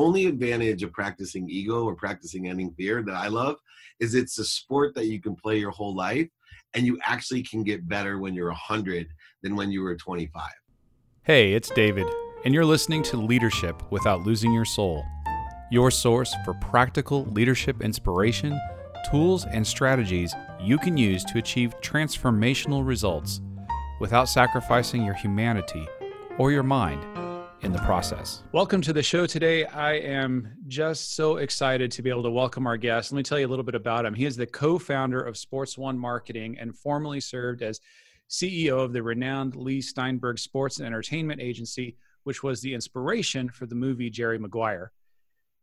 only advantage of practicing ego or practicing ending fear that I love is it's a sport that you can play your whole life and you actually can get better when you're 100 than when you were 25. Hey, it's David, and you're listening to Leadership Without Losing Your Soul, your source for practical leadership inspiration, tools, and strategies you can use to achieve transformational results without sacrificing your humanity or your mind in the process. Welcome to the show today. I am just so excited to be able to welcome our guest. Let me tell you a little bit about him. He is the co founder of Sports One Marketing and formerly served as CEO of the renowned Leigh Steinberg Sports and Entertainment Agency, which was the inspiration for the movie Jerry Maguire.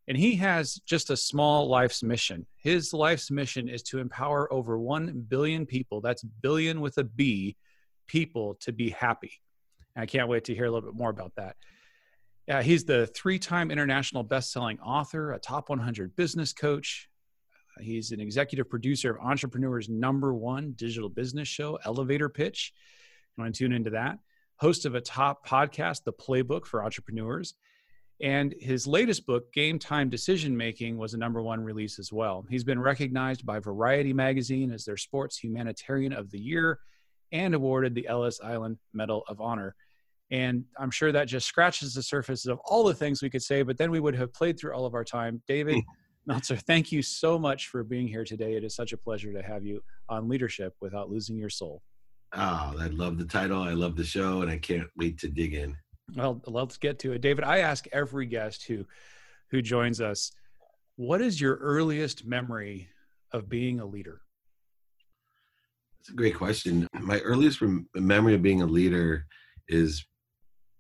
And he has just a small life's mission. His life's mission is to empower over 1 billion people, that's billion with a B, people to be happy. And I can't wait to hear a little bit more about that. Yeah, he's the three-time international best-selling author, a top 100 business coach. He's an executive producer of Entrepreneur's number one digital business show, Elevator Pitch. You want to tune into that? Host of a top podcast, The Playbook for Entrepreneurs. And his latest book, Game Time Decision Making, was a number one release as well. He's been recognized by Variety Magazine as their Sports Humanitarian of the Year and awarded the Ellis Island Medal of Honor. And I'm sure that just scratches the surface of all the things we could say, but then we would have played through all of our time. David hmm. Meltzer, thank you so much for being here today. It is such a pleasure to have you on Leadership Without Losing Your Soul. Oh, I love the title. I love the show, and I can't wait to dig in. Well, let's get to it. David, I ask every guest who who joins us, what is your earliest memory of being a leader? That's a great question. My earliest rem- memory of being a leader is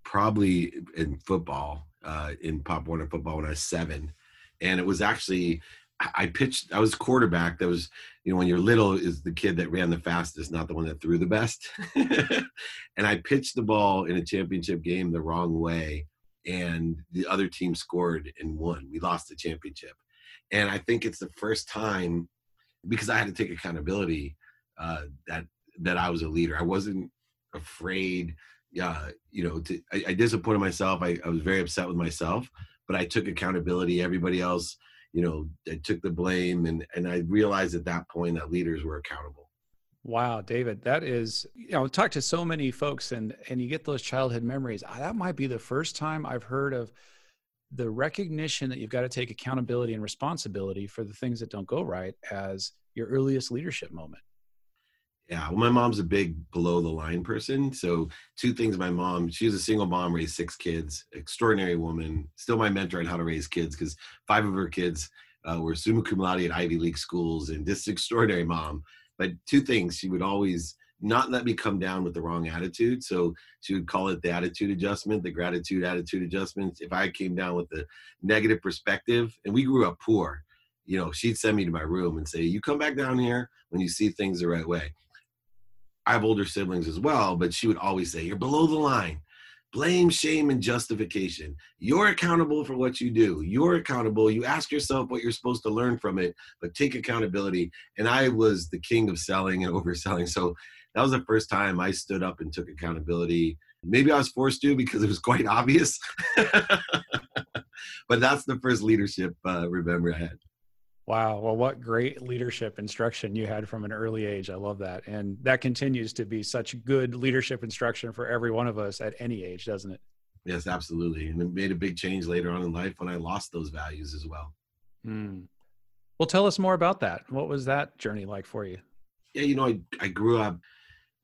probably in football, uh, in Pop Warner football when I was seven. And it was actually, I pitched, I was quarterback. That was, you know, when you're little, is the kid that ran the fastest, not the one that threw the best. and I pitched the ball in a championship game the wrong way. And the other team scored and won. We lost the championship. And I think it's the first time because I had to take accountability uh, that that I was a leader. I wasn't afraid yeah, you know, to, I, I, disappointed myself. I, I was very upset with myself, but I took accountability. Everybody else, you know, I took the blame, and and I realized at that point that leaders were accountable. Wow, David, that is, you know, talk to so many folks, and and you get those childhood memories. Ah, that might be the first time I've heard of the recognition that you've got to take accountability and responsibility for the things that don't go right as your earliest leadership moment. Yeah, well, my mom's a big below the line person. So, two things my mom, she was a single mom, raised six kids, extraordinary woman, still my mentor on how to raise kids because five of her kids uh, were summa cum laude at Ivy League schools and this extraordinary mom. But two things, she would always not let me come down with the wrong attitude. So, she would call it the attitude adjustment, the gratitude attitude adjustment. If I came down with the negative perspective, and we grew up poor, you know, she'd send me to my room and say, You come back down here when you see things the right way I have older siblings as well, but she would always say, You're below the line. Blame, shame, and justification. You're accountable for what you do. You're accountable. You ask yourself what you're supposed to learn from it, but take accountability. And I was the king of selling and overselling. So that was the first time I stood up and took accountability. Maybe I was forced to because it was quite obvious. but that's the first leadership uh, remember I had. Wow. Well, what great leadership instruction you had from an early age. I love that. And that continues to be such good leadership instruction for every one of us at any age, doesn't it? Yes, absolutely. And it made a big change later on in life when I lost those values as well. Hmm. Well, tell us more about that. What was that journey like for you? Yeah, you know, I, I grew up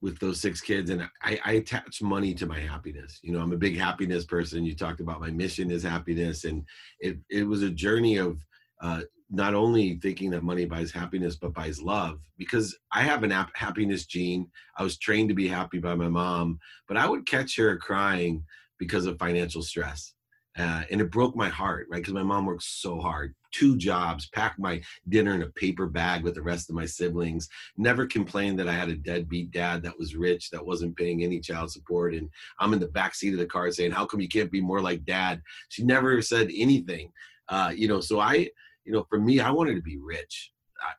with those six kids and I, I attach money to my happiness. You know, I'm a big happiness person. You talked about my mission is happiness. And it, it was a journey of uh, not only thinking that money buys happiness, but buys love. Because I have an happiness gene. I was trained to be happy by my mom, but I would catch her crying because of financial stress. Uh, and it broke my heart, right? Because my mom worked so hard, two jobs, packed my dinner in a paper bag with the rest of my siblings, never complained that I had a deadbeat dad that was rich, that wasn't paying any child support. And I'm in the back seat of the car saying, How come you can't be more like dad? She never said anything. Uh, you know, so I, you know, for me, I wanted to be rich.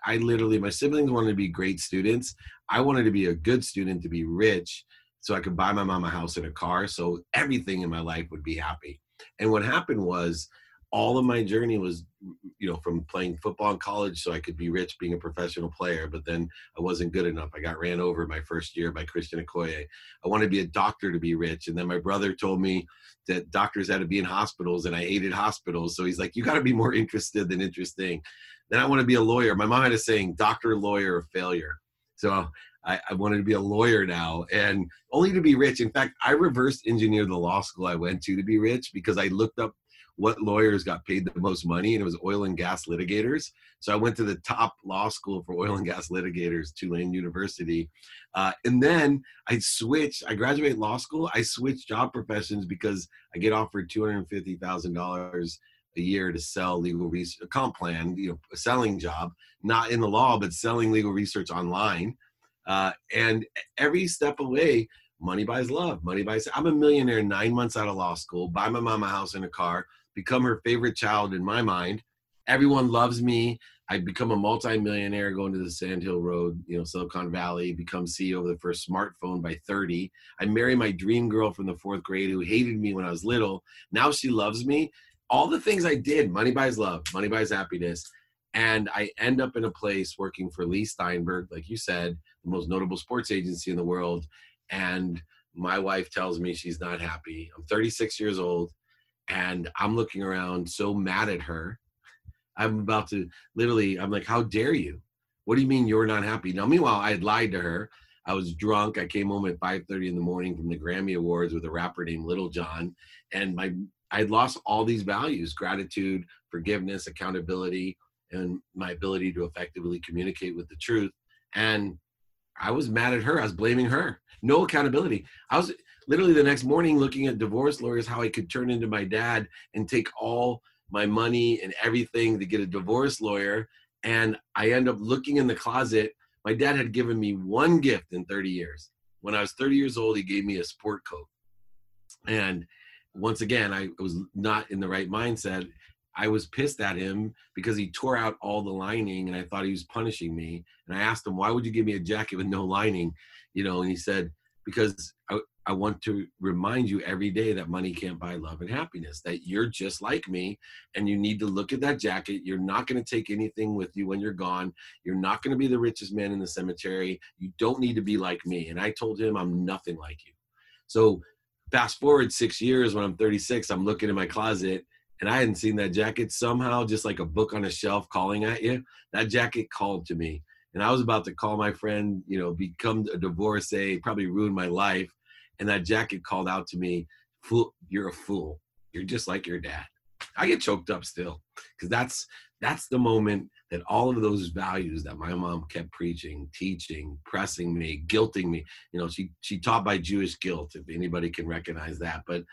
I, I literally, my siblings wanted to be great students. I wanted to be a good student to be rich so I could buy my mom a house and a car. So everything in my life would be happy. And what happened was all of my journey was you know from playing football in college so i could be rich being a professional player but then i wasn't good enough. I got ran over my first year by christian okoye. I wanted to be a doctor to be rich and then my brother told me that doctors had to be in hospitals and i hated hospitals so he's like you got to be more interested than interesting. Then i want to be a lawyer. My mom had a saying doctor lawyer or failure. So I, I, wanted to be a lawyer now and only to be rich. In fact, I reverse engineered the law school I went to to be rich because I looked up what lawyers got paid the most money, and it was oil and gas litigators. So I went to the top law school for oil and gas litigators, Tulane University. Uh, and then I switched, I graduated law school. I switched job professions because I get offered $250,000 a year to sell legal research, a comp plan, you know, a selling job, not in the law, but selling legal research online. Uh, and every step away, money buys love. Money buys. I'm a millionaire nine months out of law school, buy my mom a house and a car, become her favorite child in my mind. Everyone loves me. I become a multimillionaire going to the Sand Hill Road, you know, Silicon Valley, become CEO of the first smartphone by 30. I marry my dream girl from the fourth grade who hated me when I was little. Now she loves me. All the things I did, money buys love, money buys happiness. And I end up in a place working for Leigh Steinberg, like you said, the most notable sports agency in the world. And my wife tells me she's not happy. I'm 36 years old and I'm looking around so mad at her. I'm about to literally, I'm like, how dare you? What do you mean you're not happy? Now, meanwhile, I had lied to her. I was drunk. I came home at 5:30 in the morning from the Grammy Awards with a rapper named Lil Jon, and my I had lost all these values: gratitude, forgiveness, accountability, and my ability to effectively communicate with the truth. And I was mad at her. I was blaming her. No accountability. I was literally the next morning looking at divorce lawyers how I could turn into my dad and take all my money and everything to get a divorce lawyer. And I end up looking in the closet. My dad had given me one gift in 30 years. When I was 30 years old, he gave me a sport coat. And once again, I was not in the right mindset. I was pissed at him because he tore out all the lining and I thought he was punishing me. And I asked him, why would you give me a jacket with no lining? You know, and he said, because I, I want to remind you every day that money can't buy love and happiness, that you're just like me and you need to look at that jacket. You're not going to take anything with you when you're gone. You're not going to be the richest man in the cemetery. You don't need to be like me. And I told him, I'm nothing like you. So fast forward six years when I'm 36, I'm looking in my closet and I hadn't seen that jacket. Somehow, just like a book on a shelf calling at you, that jacket called to me. And I was about to call my friend, you know, become a divorcee, probably ruin my life. And that jacket called out to me, "Fool, you're a fool. You're just like your dad." I get choked up still because that's that's the moment that all of those values that my mom kept preaching, teaching, pressing me, guilting me. You know, she she taught by Jewish guilt, if anybody can recognize that. But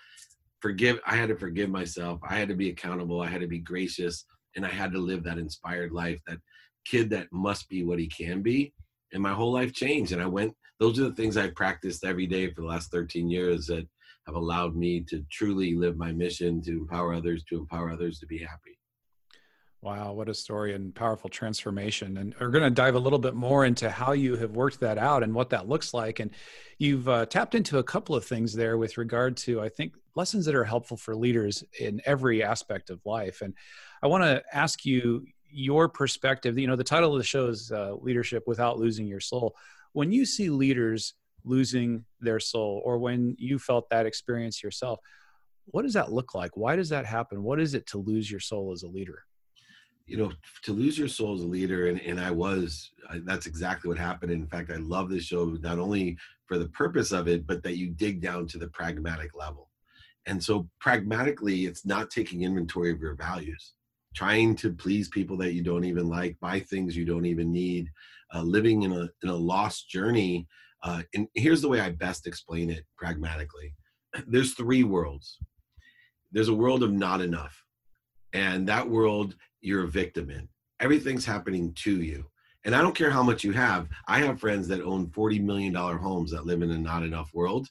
forgive i had to forgive myself i had to be accountable i had to be gracious and i had to live that inspired life that kid that must be what he can be and my whole life changed and i went those are the things i practiced every day for the last 13 years that have allowed me to truly live my mission to empower others to empower others to be happy Wow, what a story and powerful transformation. And we're going to dive a little bit more into how you have worked that out and what that looks like. And you've uh, tapped into a couple of things there with regard to, I think, lessons that are helpful for leaders in every aspect of life. And I want to ask you your perspective. You know, the title of the show is uh, Leadership Without Losing Your Soul. When you see leaders losing their soul, or when you felt that experience yourself, what does that look like? Why does that happen? What is it to lose your soul as a leader? you know to lose your soul as a leader and, and i was I, that's exactly what happened in fact i love this show not only for the purpose of it but that you dig down to the pragmatic level and so pragmatically it's not taking inventory of your values trying to please people that you don't even like buy things you don't even need uh, living in a in a lost journey uh, and here's the way i best explain it pragmatically there's three worlds there's a world of not enough and that world you're a victim in. Everything's happening to you. And I don't care how much you have. I have friends that own $40 million homes that live in a not enough world.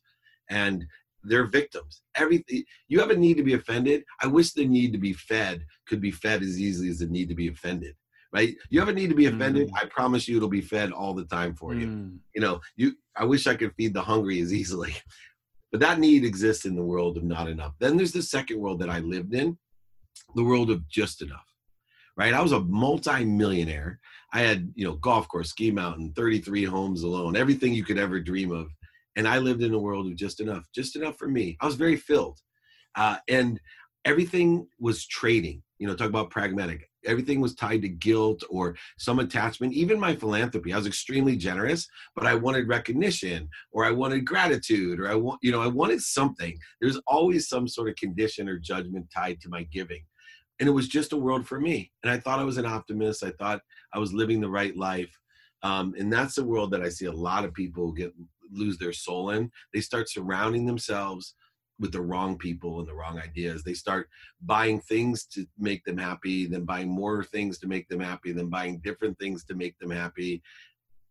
And they're victims. Everything you have a need to be offended. I wish the need to be fed could be fed as easily as the need to be offended. Right? You ever need to be offended. Mm. I promise you, it'll be fed all the time for you. Mm. You know, you. I wish I could feed the hungry as easily, but that need exists in the world of not enough. Then there's the second world that I lived in, the world of just enough. Right? I was a multi-millionaire. I had, you know, golf course, ski mountain, 33 homes alone, everything you could ever dream of. And I lived in a world of just enough, just enough for me. I was very filled. Uh, and everything was trading, you know, talk about pragmatic everything was tied to guilt or some attachment even my philanthropy. I was extremely generous but i wanted recognition or i wanted gratitude or i want you know i wanted something. There's always some sort of condition or judgment tied to my giving. And it was just a world for me. And i thought i was an optimist. I thought i was living the right life. Um, and that's the world that i see a lot of people get lose their soul in. They start surrounding themselves with the wrong people and the wrong ideas. They start buying things to make them happy, then buying more things to make them happy, then buying different things to make them happy.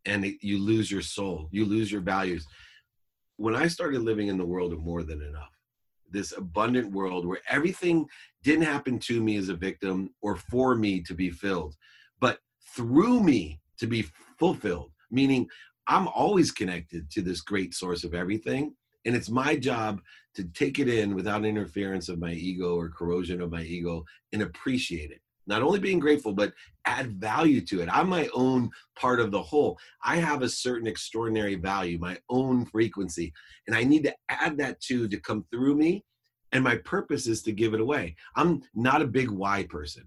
And it, you lose your soul, you lose your values. When I started living in the world of more than enough, this abundant world where everything didn't happen to me as a victim or for me to be filled, but through me to be fulfilled, meaning I'm always connected to this great source of everything and it's my job to take it in without interference of my ego or corrosion of my ego and appreciate it. Not only being grateful but add value to it. I'm my own part of the whole. I have a certain extraordinary value my own frequency and i need to add that to to come through me and my purpose is to give it away. I'm not a big why person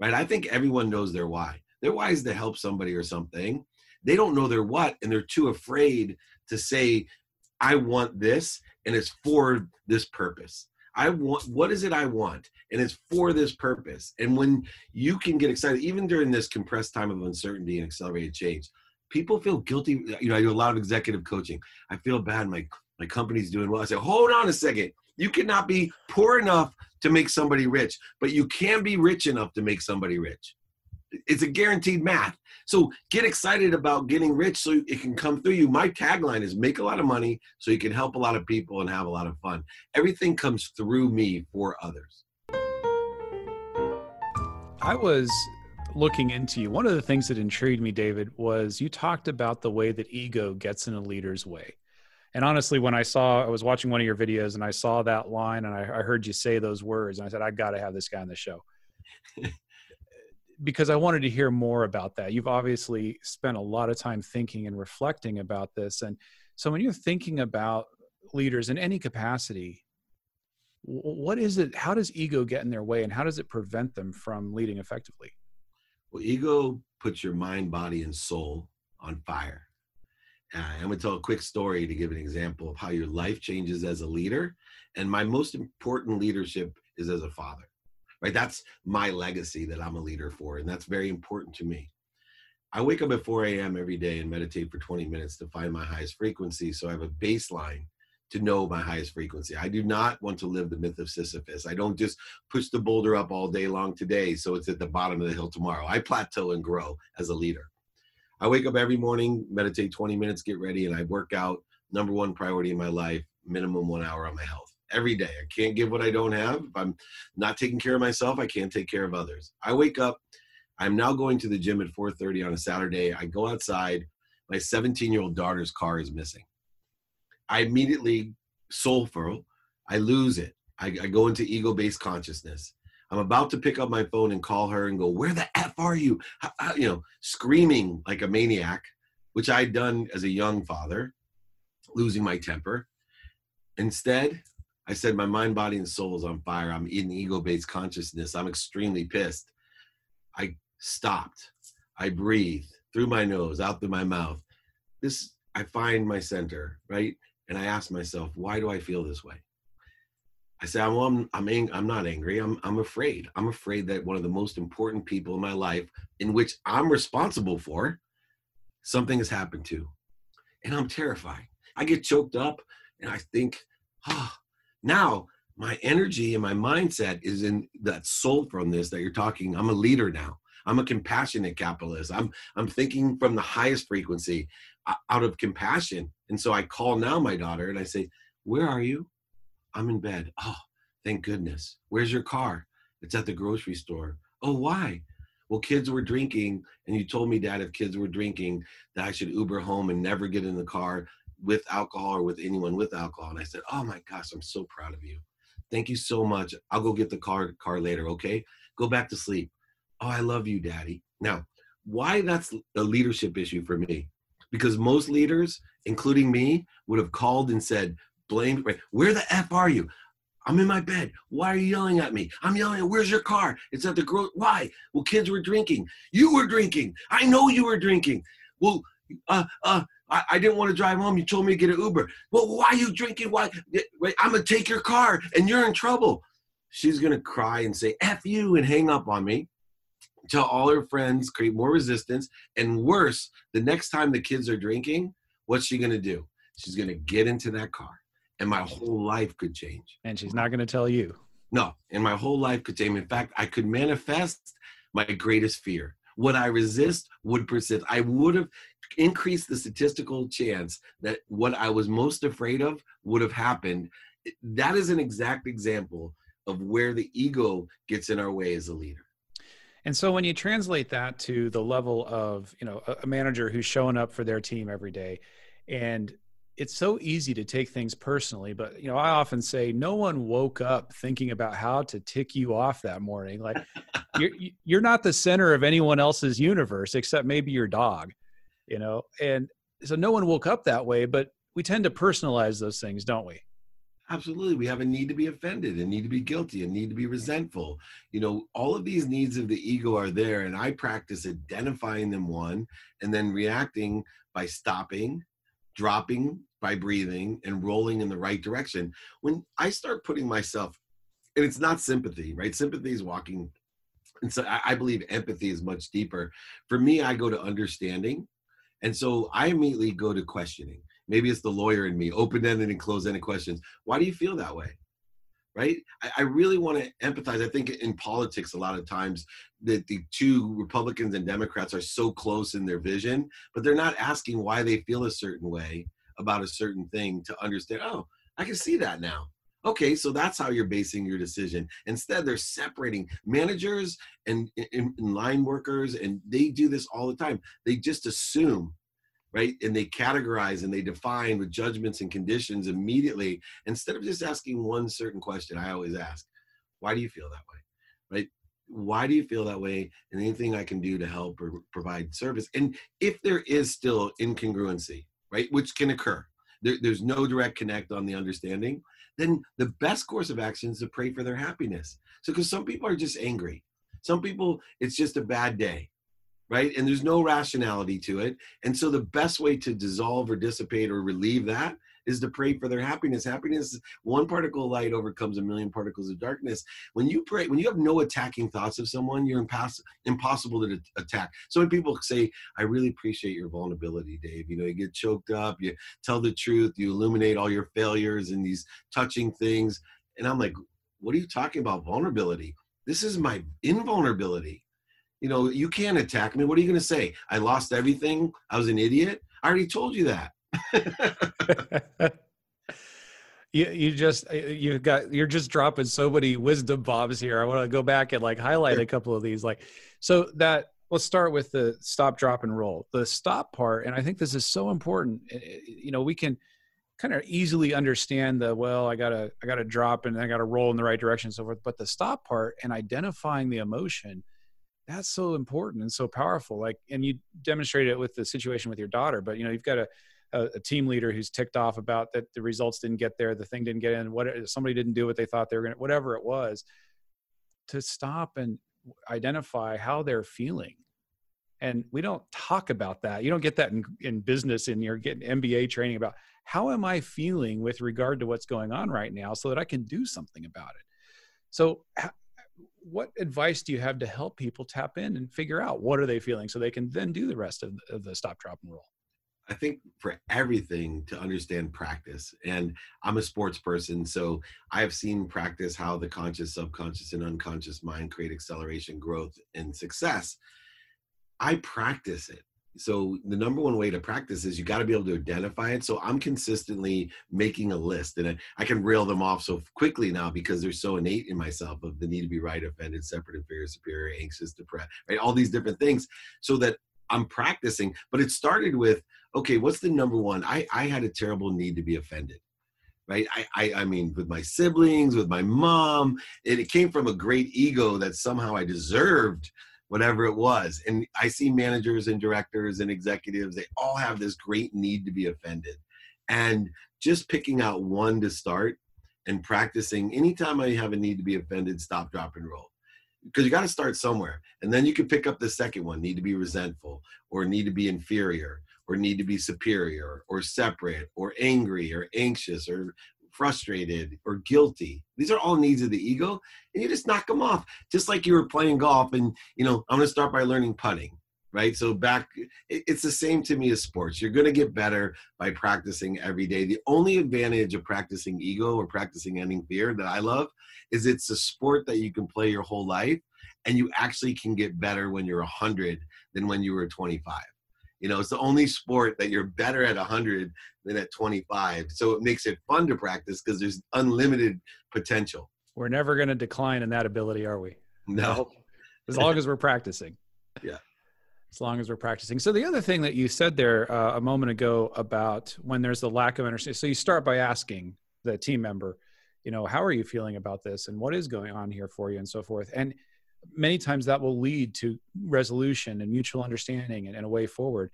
right? I think everyone knows their why. Their why is to help somebody or something. They don't know their what and they're too afraid to say I want this and it's for this purpose. I want what is it I want? And it's for this purpose. And when you can get excited, even during this compressed time of uncertainty and accelerated change, people feel guilty. You know, I do a lot of executive coaching. I feel bad. My my company's doing well. I say, hold on a second. You cannot be poor enough to make somebody rich, but you can be rich enough to make somebody rich. It's a guaranteed math. So get excited about getting rich so it can come through you. My tagline is make a lot of money so you can help a lot of people and have a lot of fun. Everything comes through me for others. I was looking into you. One of the things that intrigued me, David, was you talked about the way that ego gets in a leader's way. And honestly, when I saw, I was watching one of your videos and I saw that line and I, I heard you say those words, and I said, I've got to have this guy on the show. because I wanted to hear more about that. You've obviously spent a lot of time thinking and reflecting about this. And so when you're thinking about leaders in any capacity, what is it? How does ego get in their way and how does it prevent them from leading effectively? Well, ego puts your mind, body, and soul on fire. I'm going to tell a quick story to give an example of how your life changes as a leader. And my most important leadership is as a father right? That's my legacy that I'm a leader for, and that's very important to me. I wake up at 4 a.m. every day and meditate for 20 minutes to find my highest frequency. So I have a baseline to know my highest frequency. I do not want to live the myth of Sisyphus. I don't just push the boulder up all day long today so it's at the bottom of the hill tomorrow. I plateau and grow as a leader. I wake up every morning, meditate 20 minutes, get ready, and I work out. Number one priority in my life, minimum one hour on my health every day. I can't give what I don't have. If I'm not taking care of myself, I can't take care of others. I wake up. I'm now going to the gym at 4:30 on a Saturday. I go outside. My 17-year-old daughter's car is missing. I immediately soulful. I lose it. I, I go into ego-based consciousness. I'm about to pick up my phone and call her and go, "Where the f are you?" How, how, uh, you know, screaming like a maniac, which I'd done as a young father, losing my temper. Instead, I said, my mind, body, and soul is on fire. I'm in ego based consciousness. I'm extremely pissed. I stopped. I breathed through my nose, out through my mouth. This, I find my center, right? And I ask myself, why do I feel this way? I say, well, I'm, I'm, ang- I'm not angry. I'm, I'm afraid. I'm afraid that one of the most important people in my life, in which I'm responsible for, something has happened to. And I'm terrified. I get choked up and I think, oh, now my energy and my mindset is in that soul from this that you're talking. I'm a leader now. I'm a compassionate capitalist. I'm I'm thinking from the highest frequency uh, out of compassion. And so I call now my daughter and I say, "Where are you?" I'm in bed. Oh, thank goodness. Where's your car? It's at the grocery store. Oh, why? Well, kids were drinking, and you told me, Dad, if kids were drinking, that I should Uber home and never get in the car with alcohol or with anyone with alcohol. And I said, Oh my gosh, I'm so proud of you. Thank you so much. I'll go get the car car later, okay? Go back to sleep. Oh, I love you, daddy. Now, why that's a leadership issue for me? Because most leaders, including me, would have called and said, blame, where the F are you? I'm in my bed. Why are you yelling at me? I'm yelling at, where's your car? It's at the girl. Why? Well, kids were drinking. You were drinking. I know you were drinking. Well, uh, uh, I, I didn't want to drive home. You told me to get an Uber. Well, why are you drinking? Why? Wait, I'm going to take your car and you're in trouble. She's going to cry and say, F you, and hang up on me. Tell all her friends, create more resistance. And worse, the next time the kids are drinking, what's she going to do? She's going to get into that car and my whole life could change. And she's not going to tell you. No, and my whole life could change. In fact, I could manifest my greatest fear. What I resist would persist. I would have increased the statistical chance that what I was most afraid of would have happened. That is an exact example of where the ego gets in our way as a leader. And so when you translate that to the level of, you know, a manager who's showing up for their team every day and it's so easy to take things personally but you know i often say no one woke up thinking about how to tick you off that morning like you're you're not the center of anyone else's universe except maybe your dog you know and so no one woke up that way but we tend to personalize those things don't we absolutely we have a need to be offended and need to be guilty and need to be resentful you know all of these needs of the ego are there and i practice identifying them one and then reacting by stopping dropping by breathing and rolling in the right direction. When I start putting myself, and it's not sympathy, right? Sympathy is walking. And so I, believe empathy is much deeper. For me, I go to understanding. And so I immediately go to questioning. Maybe it's the lawyer in me, open ended and closed ended questions. Why do you feel that way? right? I, I, really want to empathize. I think in politics, a lot of times that the two Republicans and Democrats are so close in their vision, but they're not asking why they feel a certain way about a certain thing to understand, oh, I can see that now. Okay, so that's how you're basing your decision. Instead, they're separating managers and, and, and line workers, and they do this all the time. They just assume right? And they categorize and they define with judgments and conditions immediately instead of just asking one certain question. I always ask, why do you feel that way? Right? Why do you feel that way? And anything I can do to help or provide service. And if there is still incongruency, right, which can occur, there, there's no direct connect on the understanding, then the best course of action is to pray for their happiness. So, because some people are just angry. Some people, it's just a bad day right? And there's no rationality to it. And so the best way to dissolve or dissipate or relieve that is to pray for their happiness. Happiness, one particle of light overcomes a million particles of darkness. When you pray, when you have no attacking thoughts of someone, you're impass- impossible to attack. So when people say, I really appreciate your vulnerability, Dave, you know, you get choked up, you tell the truth, you illuminate all your failures and these touching things. And I'm like, what are you talking about? Vulnerability. This is my invulnerability you know, you can't attack me. What are you going to say? I lost everything. I was an idiot. I already told you that. you you just uh, you got you're just dropping so many wisdom bombs here. I want to go back and like highlight a couple of these. Like, so that let's start with the stop, drop, and roll. The stop part, and I think this is so important. You know, we can kind of easily understand the well, I gotta I gotta drop and I gotta roll in the right direction and so forth. But the stop part and identifying the emotion that's so important and so powerful like and you demonstrate it with the situation with your daughter but you know you've got a, a, a, team leader who's ticked off about that the results didn't get there the thing didn't get in what uh, somebody didn't do what they thought they were going to whatever it was to stop and identify how they're feeling. And we don't talk about that. You don't get that in, in business and you're getting mba training about how am i feeling with regard to what's going on right now so that i can do something about it? So what advice do you have to help people tap in and figure out what are they feeling so they can then do the rest of, of the stop drop and roll I think for everything to understand practice. And I'm a sports person, so I have seen practice how the conscious, subconscious, and unconscious mind create acceleration, growth, and success. I practice it so the number one way to practice is you got to be able to identify it. So i'm consistently making a list and I, I, can rail them off so quickly now because they're so innate in myself of the need to be right offended separate inferior superior anxious depressed right? All these different things so that i'm practicing. But it started with okay what's the number one? I i had a terrible need to be offended right? I, I, I mean, with my siblings, with my mom, it came from a great ego that somehow I deserved whatever it was. And I see managers and directors and executives, they all have this great need to be offended. And just picking out one to start and practicing anytime I have a need to be offended, stop, drop, and roll. Because you got to start somewhere. And then you can pick up the second one need to be resentful or need to be inferior or need to be superior or separate or angry or anxious or frustrated or guilty. These are all needs of the ego, and you just knock them off. Just like you were playing golf, and you know, I'm going to start by learning putting, right? So back, it's the same to me as sports. You're going to get better by practicing every day. The only advantage of practicing ego or practicing ending fear that I love is it's a sport that you can play your whole life, and you actually can get better when you're 100 than when you were 25. You know, it's the only sport that you're better at 100 than at 25. So it makes it fun to practice because there's unlimited potential. We're never going to decline in that ability, are we? No. As long as we're practicing. Yeah. As long as we're practicing. So the other thing that you said there uh, a moment ago about when there's the lack of understanding. So you start by asking the team member, you know, how are you feeling about this and what is going on here for you and so forth. And many times that will lead to resolution and mutual understanding and, and, a way forward.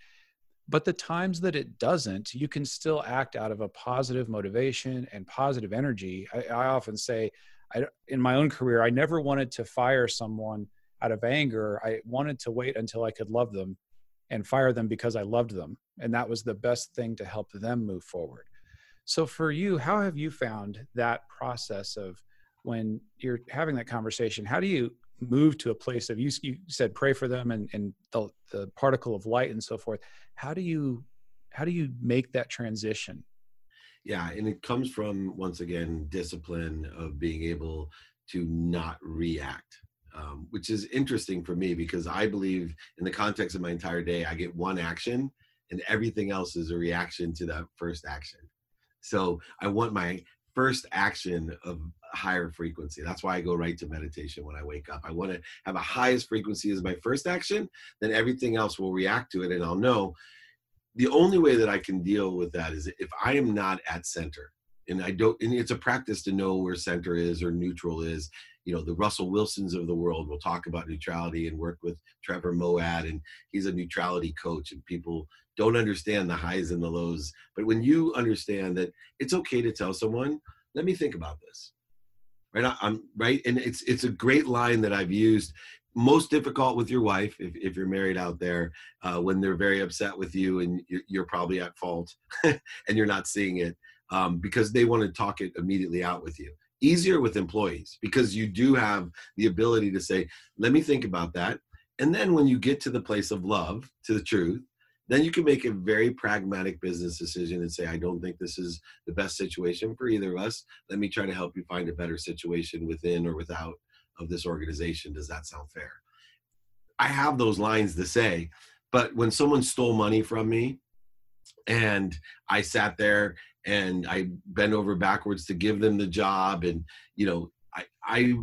But the times that it doesn't you can still act out of a positive motivation and positive energy. I, I often say I, in my own career i never wanted to fire someone out of anger. I wanted to wait until i could love them and fire them because i loved them. And that was the best thing to help them move forward. So for you how have you found that process of when you're having that conversation? How do you move to a place of you, you said pray for them and, and the, the particle of light and so forth. How do you how do you make that transition? Yeah and it comes from once again discipline of being able to not react um, which is interesting for me because i believe in the context of my entire day i get one action and everything else is a reaction to that first action. So i want my first action of higher frequency. That's why I go right to meditation when I wake up. I want to have a highest frequency as my first action, then everything else will react to it and I'll know the only way that I can deal with that is if I am not at center and I don't and it's a practice to know where center is or neutral is. You know, the Russell Wilsons of the world will talk about neutrality and work with Trevor Moawad and he's a neutrality coach and people don't understand the highs and the lows. But when you understand that it's okay to tell someone, let me think about this. Right i'm right? And it's it's a great line that i've used. Most difficult with your wife if, if you're married out there uh, when they're very upset with you and you're, you're probably at fault and you're not seeing it um, because they want to talk it immediately out with you. Easier with employees because you do have the ability to say let me think about that. And then when you get to the place of love to the truth then you can make a very pragmatic business decision and say, I don't think this is the best situation for either of us. Let me try to help you find a better situation within or without of this organization. Does that sound fair? I have those lines to say, but when someone stole money from me and I sat there and I bent over backwards to give them the job, and you know, I, I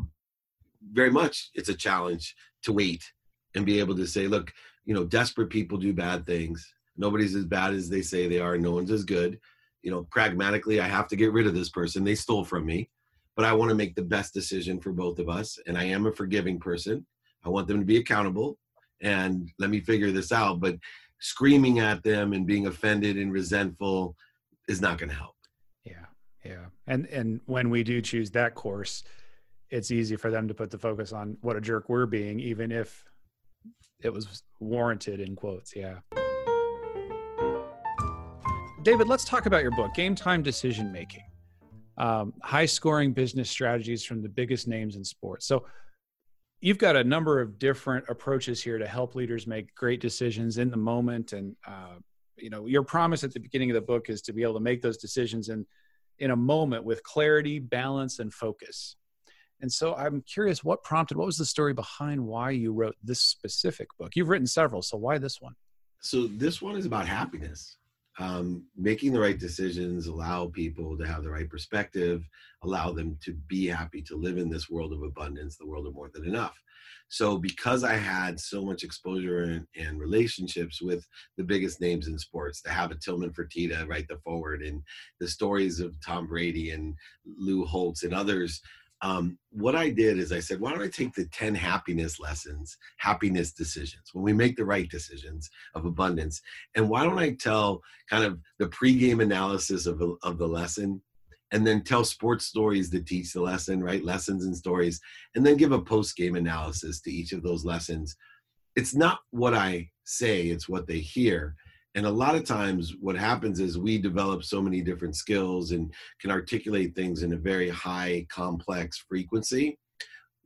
very much it's a challenge to wait and be able to say, look, you know, desperate people do bad things. Nobody's as bad as they say they are. No one's as good. You know, pragmatically, I have to get rid of this person. They stole from me, but I want to make the best decision for both of us. And I am a forgiving person. I want them to be accountable and let me figure this out. But screaming at them and being offended and resentful is not going to help. Yeah. Yeah. And, and when we do choose that course, it's easy for them to put the focus on what a jerk we're being, even if it was warranted in quotes. Yeah. David, let's talk about your book, Game Time Decision Making. Um, high scoring business strategies from the biggest names in sports. So, you've got a number of different approaches here to help leaders make great decisions in the moment. And, uh, you know, your promise at the beginning of the book is to be able to make those decisions in, in a moment with clarity, balance, and focus. And so I'm curious what prompted, what was the story behind why you wrote this specific book? You've written several, so why this one? So this one is about happiness. um, making the right decisions allow people to have the right perspective allow them to be happy to live in this world of abundance the world of more than enough so because i had so much exposure and, relationships with the biggest names in sports to have a tillman fertitta write the forward and the stories of tom brady and lou holtz and others um, what I did is I said, why don't I take the 10 happiness lessons, happiness decisions, when we make the right decisions of abundance, and why don't I tell kind of the pregame analysis of, of the lesson, and then tell sports stories that teach the lesson, right? Lessons and stories, and then give a post game analysis to each of those lessons. It's not what I say, it's what they hear and a lot of times what happens is we develop so many different skills and can articulate things in a very high complex frequency.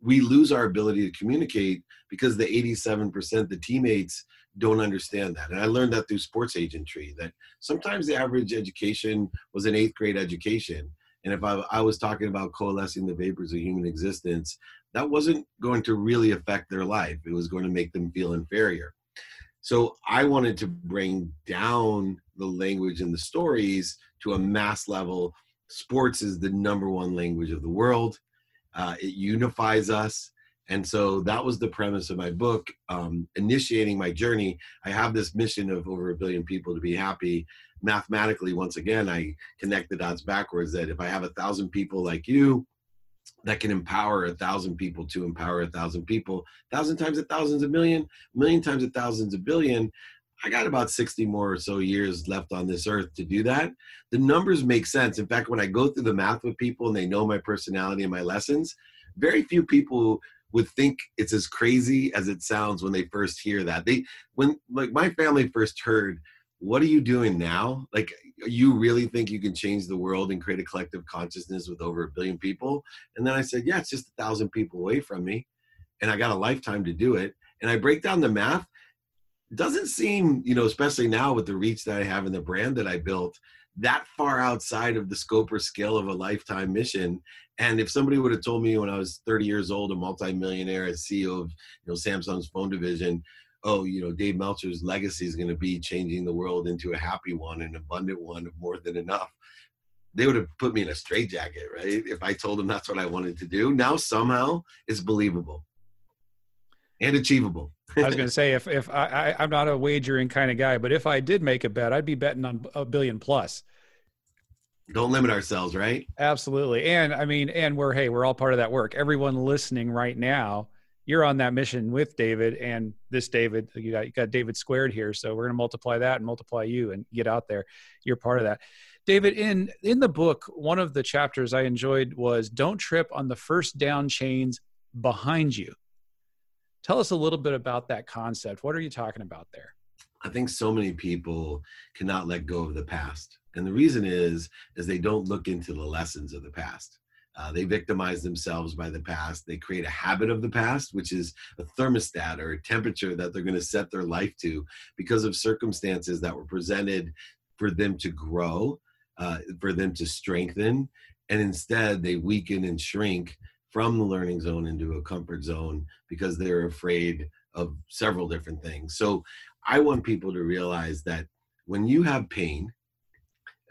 We lose our ability to communicate because the 87% the teammates don't understand that. And i learned that through sports agentry that sometimes the average education was an eighth grade education. And if I, I was talking about coalescing the vapors of human existence that wasn't going to really affect their life. It was going to make them feel inferior so I wanted to bring down the language and the stories to a mass level. Sports is the number one language of the world. Uh, it unifies us. And so that was the premise of my book, um, initiating my journey. I have this mission of over a billion people to be happy. Mathematically, once again, I connect the dots backwards that if I have a thousand people like you that can empower a thousand people to empower a thousand people, thousand times a thousands a million, million times a thousands a billion. I got about 60 more or so years left on this earth to do that. The numbers make sense. In fact, when I go through the math with people and they know my personality and my lessons, very few people would think it's as crazy as it sounds when they first hear that. They when like my family first heard what are you doing now? Like, you really think you can change the world and create a collective consciousness with over a billion people? And then I said, yeah, it's just a thousand people away from me. And I got a lifetime to do it. And I break down the math. Doesn't seem, you know, especially now with the reach that I have and the brand that I built, that far outside of the scope or scale of a lifetime mission. And if somebody would have told me when I was 30 years old, a multimillionaire, as CEO of you know Samsung's phone division, oh, you know, Dave Meltzer's legacy is going to be changing the world into a happy one, an abundant one of more than enough. They would have put me in a straitjacket, right? If I told them that's what I wanted to do. Now somehow it's believable and achievable. I was going to say if if I, I am not a wagering kind of guy, but if I did make a bet, I'd be betting on a billion plus. Don't limit ourselves, right? Absolutely, and I mean, and we're hey, we're all part of that work. Everyone listening right now you're on that mission with David and this David. You got, you got David squared here, so we're going to multiply that and multiply you and get out there. You're part of that. David, in in the book, one of the chapters I enjoyed was "Don't trip on the first down chains behind you." Tell us a little bit about that concept. What are you talking about there? I think so many people cannot let go of the past. And the reason is is they don't look into the lessons of the past. Uh, they victimize themselves by the past. They create a habit of the past, which is a thermostat or a temperature that they're going to set their life to because of circumstances that were presented for them to grow, uh, for them to strengthen. And instead, they weaken and shrink from the learning zone into a comfort zone because they're afraid of several different things. So I want people to realize that when you have pain,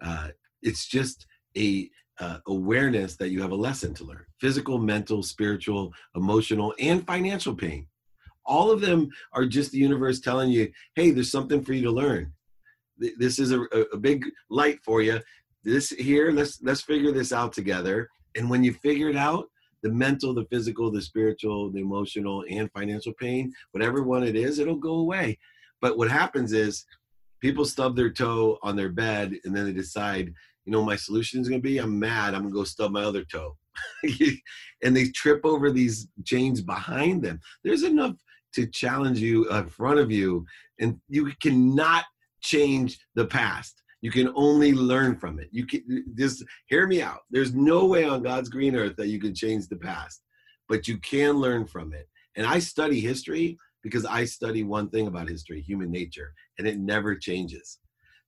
uh, it's just a uh, awareness that you have a lesson to learn physical, mental, spiritual, emotional, and financial pain. All of them are just the universe telling you, hey, there's something for you to learn. This is a, a big light for you. This here, let's let's figure this out together. And when you figure it out, the mental, the physical, the spiritual, the emotional, and financial pain, whatever one it is, it'll go away. But what happens is people stub their toe on their bed and then they decide you know my solution is going to be? I'm mad i'm going to go stub my other toe. And they trip over these chains behind them. There's enough to challenge you in front of you and you cannot change the past. You can only learn from it. You can just hear me out. There's no way on god's green earth that you can change the past but you can learn from it. And i study history because i study one thing about history human nature and it never changes.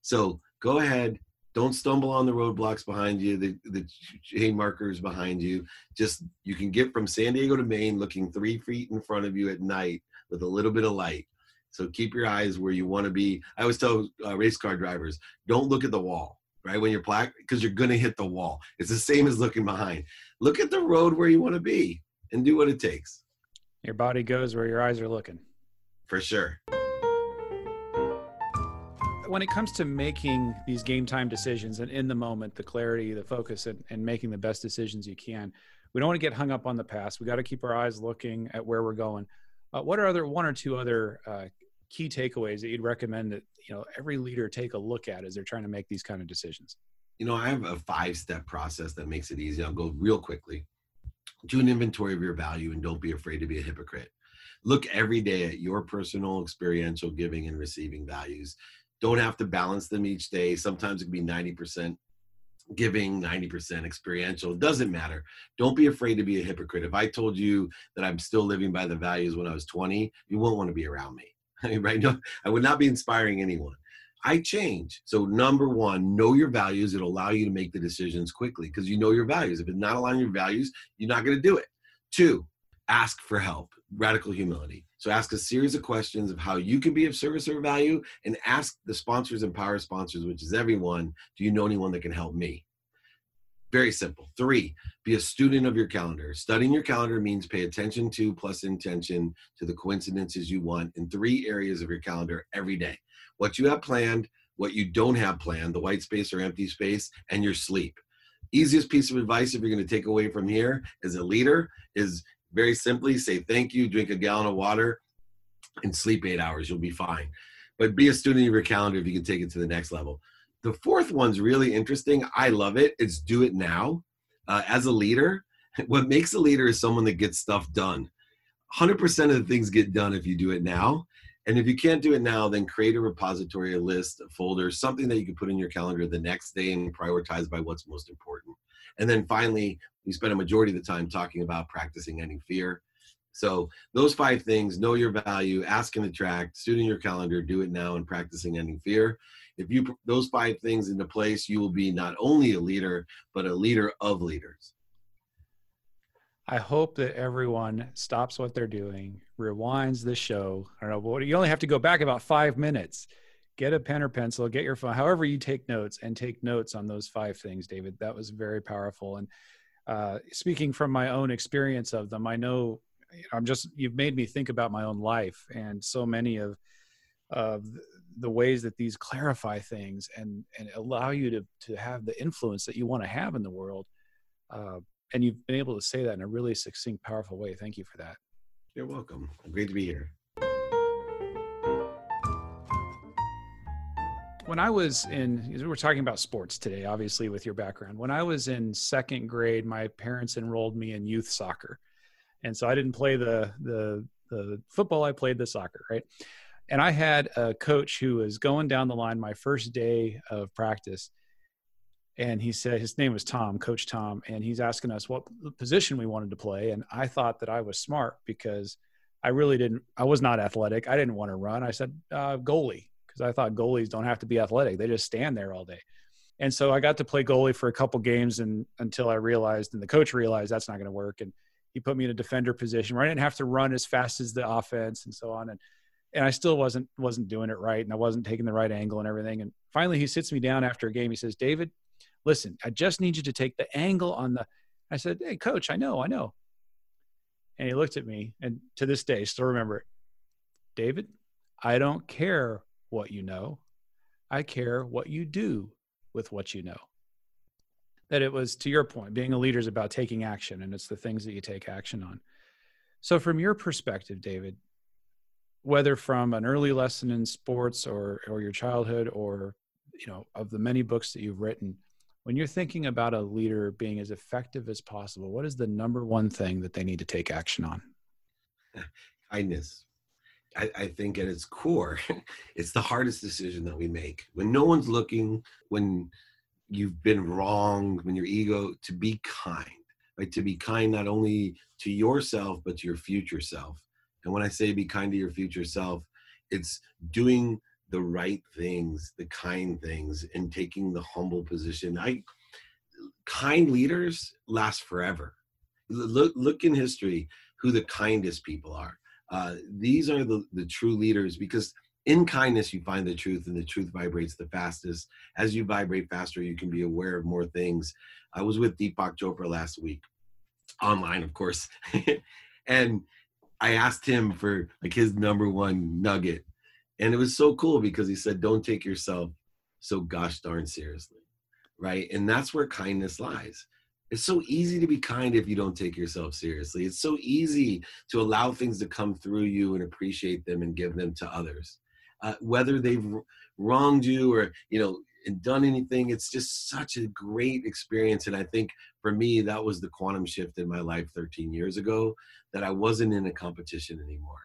So go ahead don't stumble on the roadblocks behind you, the, the chain markers behind you. Just you can get from San Diego to Maine looking three feet in front of you at night with a little bit of light. So keep your eyes where you want to be. I always tell uh, race car drivers, don't look at the wall, right? When you're plaque, because you're going to hit the wall. It's the same as looking behind. Look at the road where you want to be and do what it takes. Your body goes where your eyes are looking. For sure. When it comes to making these game time decisions and in the moment, the clarity, the focus, and, and making the best decisions you can, we don't want to get hung up on the past. We got to keep our eyes looking at where we're going. Uh, what are other one or two other uh, key takeaways that you'd recommend that you know every leader take a look at as they're trying to make these kind of decisions? You know, I have a five-step process that makes it easy. I'll go real quickly. Do an inventory of your value and don't be afraid to be a hypocrite. Look every day at your personal experiential giving and receiving values. Don't have to balance them each day. Sometimes it can be 90% giving 90% experiential. It doesn't matter. Don't be afraid to be a hypocrite. If I told you that I'm still living by the values when I was 20, you won't want to be around me. right? No, I would not be inspiring anyone. I change. So number one, know your values. It'll allow you to make the decisions quickly because you know your values. If it's not aligning your values, you're not going to do it. Two, ask for help. Radical humility. So ask a series of questions of how you can be of service or value and ask the sponsors and power sponsors, which is everyone, do you know anyone that can help me? Very simple. Three, be a student of your calendar. Studying your calendar means pay attention to plus intention to the coincidences you want in three areas of your calendar every day. What you have planned, what you don't have planned, the white space or empty space, and your sleep. Easiest piece of advice if you're going to take away from here as a leader is very simply say thank you, drink a gallon of water, and sleep eight hours. You'll be fine. But be a student of your calendar if you can take it to the next level. The fourth one's really interesting. I love it. It's do it now. Uh, as a leader, what makes a leader is someone that gets stuff done. 100% of the things get done if you do it now. And if you can't do it now, then create a repository, a list, a folder, something that you can put in your calendar the next day and prioritize by what's most important. And then finally, we spend a majority of the time talking about practicing ending fear. So those five things, know your value, ask and attract, student your calendar, do it now, and practicing ending fear. If you put those five things into place, you will be not only a leader, but a leader of leaders. I hope that everyone stops what they're doing, rewinds the show. I don't know, you only have to go back about five minutes. Get a pen or pencil, get your phone, however you take notes, and take notes on those five things, David. That was very powerful. And uh, speaking from my own experience of them, I know I'm just you've made me think about my own life and so many of of the ways that these clarify things and and allow you to to have the influence that you want to have in the world. Uh, and you've been able to say that in a really succinct, powerful way. Thank you for that. You're welcome. Great to be here. When I was in, we're talking about sports today, obviously, with your background. When I was in second grade, my parents enrolled me in youth soccer, and so I didn't play the the the football. I played the soccer, right? And I had a coach who was going down the line my first day of practice, and he said his name was Tom, Coach Tom, and he's asking us what position we wanted to play, and I thought that I was smart because I really didn't. I was not athletic. I didn't want to run. I said uh, goalie because I thought goalies don't have to be athletic; they just stand there all day. And so I got to play goalie for a couple games, and until I realized, and the coach realized that's not going to work, and he put me in a defender position where I didn't have to run as fast as the offense and so on, and and I still wasn't wasn't doing it right, and I wasn't taking the right angle and everything. And finally, he sits me down after a game. He says, "David, listen, I just need you to take the angle on the." I said, "Hey, coach, I know, I know." And he looked at me, and to this day, still remember it. David, I don't care what you know. I care what you do with what you know. That it was, to your point, being a leader is about taking action, and it's the things that you take action on. So, from your perspective, David, whether from an early lesson in sports or, or your childhood or you know of the many books that you've written when you're thinking about a leader being as effective as possible what is the number one thing that they need to take action on kindness I, I, think at its core, it's the hardest decision that we make. When no one's looking, when you've been wrong, when your ego, to be kind, right? To be kind not only to yourself, but to your future self. And when I say be kind to your future self, it's doing the right things, the kind things, and taking the humble position. I kind leaders last forever. Look, look in history who the kindest people are Uh, these are the, the true leaders because in kindness you find the truth and the truth vibrates the fastest. As you vibrate faster you can be aware of more things. I was with deepak chopra last week online of course and i asked him for like his number one nugget and it was so cool because he said don't take yourself so gosh darn seriously right? And that's where kindness lies it's so easy to be kind if you don't take yourself seriously. It's so easy to allow things to come through you and appreciate them and give them to others. Uh, whether they've wronged you or you know and done anything it's just such a great experience. And i think for me that was the quantum shift in my life 13 years ago that i wasn't in a competition anymore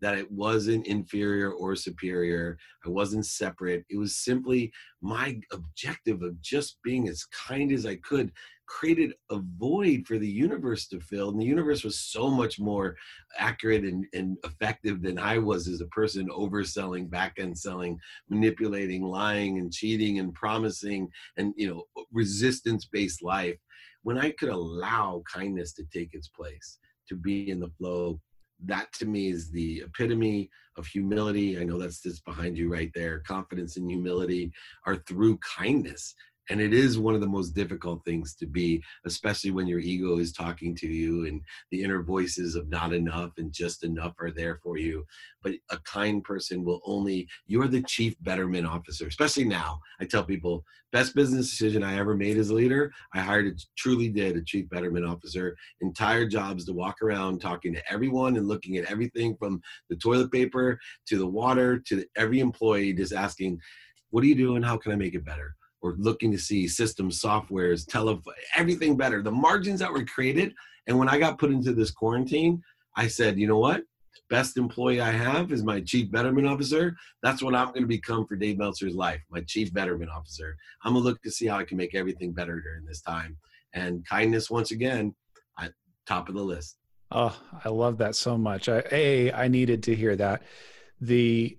that it wasn't inferior or superior i wasn't separate it was simply my objective of just being as kind as i could created a void for the universe to fill. And the universe was so much more accurate and, and effective than I was as a person overselling, back end selling, manipulating, lying and cheating and promising and you know resistance based life. When I could allow kindness to take its place, to be in the flow, that to me is the epitome of humility. I know that's just behind you right there. Confidence and humility are through kindness and it is one of the most difficult things to be especially when your ego is talking to you and the inner voices of not enough and just enough are there for you. But a kind person will only you're the chief betterment officer especially now. I tell people best business decision i ever made as a leader i hired a truly did a chief betterment officer. Entire jobs to walk around talking to everyone and looking at everything from the toilet paper to the water to every employee just asking what are you doing? How can i make it better or looking to see systems, softwares, telephone, everything better. The margins that were created. And when I got put into this quarantine, I said, you know what? Best employee I have is my chief betterment officer. That's what I'm going to become for Dave Meltzer's life, my chief betterment officer. I'm going to look to see how I can make everything better during this time. And kindness, once again, at top of the list. Oh, I love that so much. I, a, I needed to hear that. The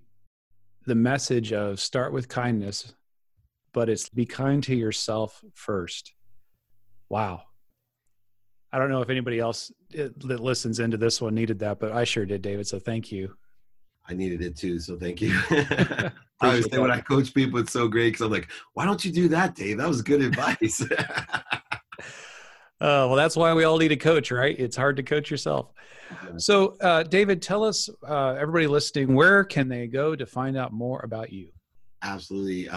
the message of start with kindness but it's be kind to yourself first. Wow. I don't know if anybody else eh, that listens into this one needed that, but I sure did, David. So thank you. I needed it too. So thank you. I always say when I coach people, it's so great because I'm like, why don't you do that, Dave? That was good advice. Uh, well, that's why we all need a coach, right? It's hard to coach yourself. So, uh, David, tell us, uh, everybody listening, where can they go to find out more about you? Absolutely.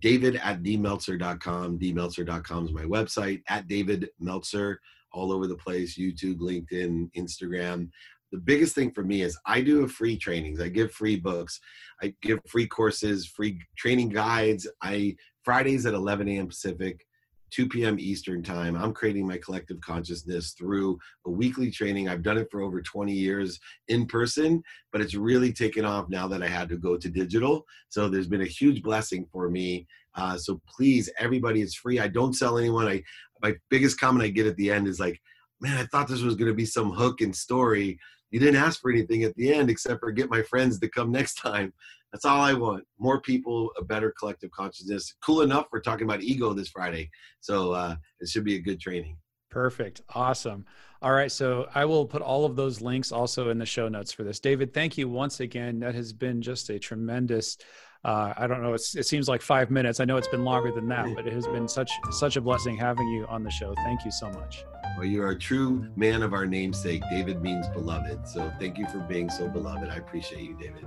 David at dmeltzer.com. dmeltzer.com is my website. At David Meltzer, all over the place YouTube, LinkedIn, Instagram. The biggest thing for me is I do free trainings. I give free books. I give free courses, free training guides. I Fridays at 11 a.m. Pacific. 2 p.m. Eastern time. I'm creating my collective consciousness through a weekly training. I've done it for over 20 years in person, but it's really taken off now that I had to go to digital. So there's been a huge blessing for me. Uh, so please, everybody, it's free. I don't sell anyone. I my biggest comment I get at the end is like, "Man, I thought this was going to be some hook and story. You didn't ask for anything at the end except for get my friends to come next time." That's all I want. More people, a better collective consciousness. Cool enough. We're talking about ego this Friday. So uh, it should be a good training. Perfect. Awesome. All right. So I will put all of those links also in the show notes for this. David, thank you once again. That has been just a tremendous. Uh, I don't know. it seems like five minutes. I know it's been longer than that, but it has been such such a blessing having you on the show. Thank you so much. Well, you are a true man of our namesake. David means beloved. So thank you for being so beloved. I appreciate you, David.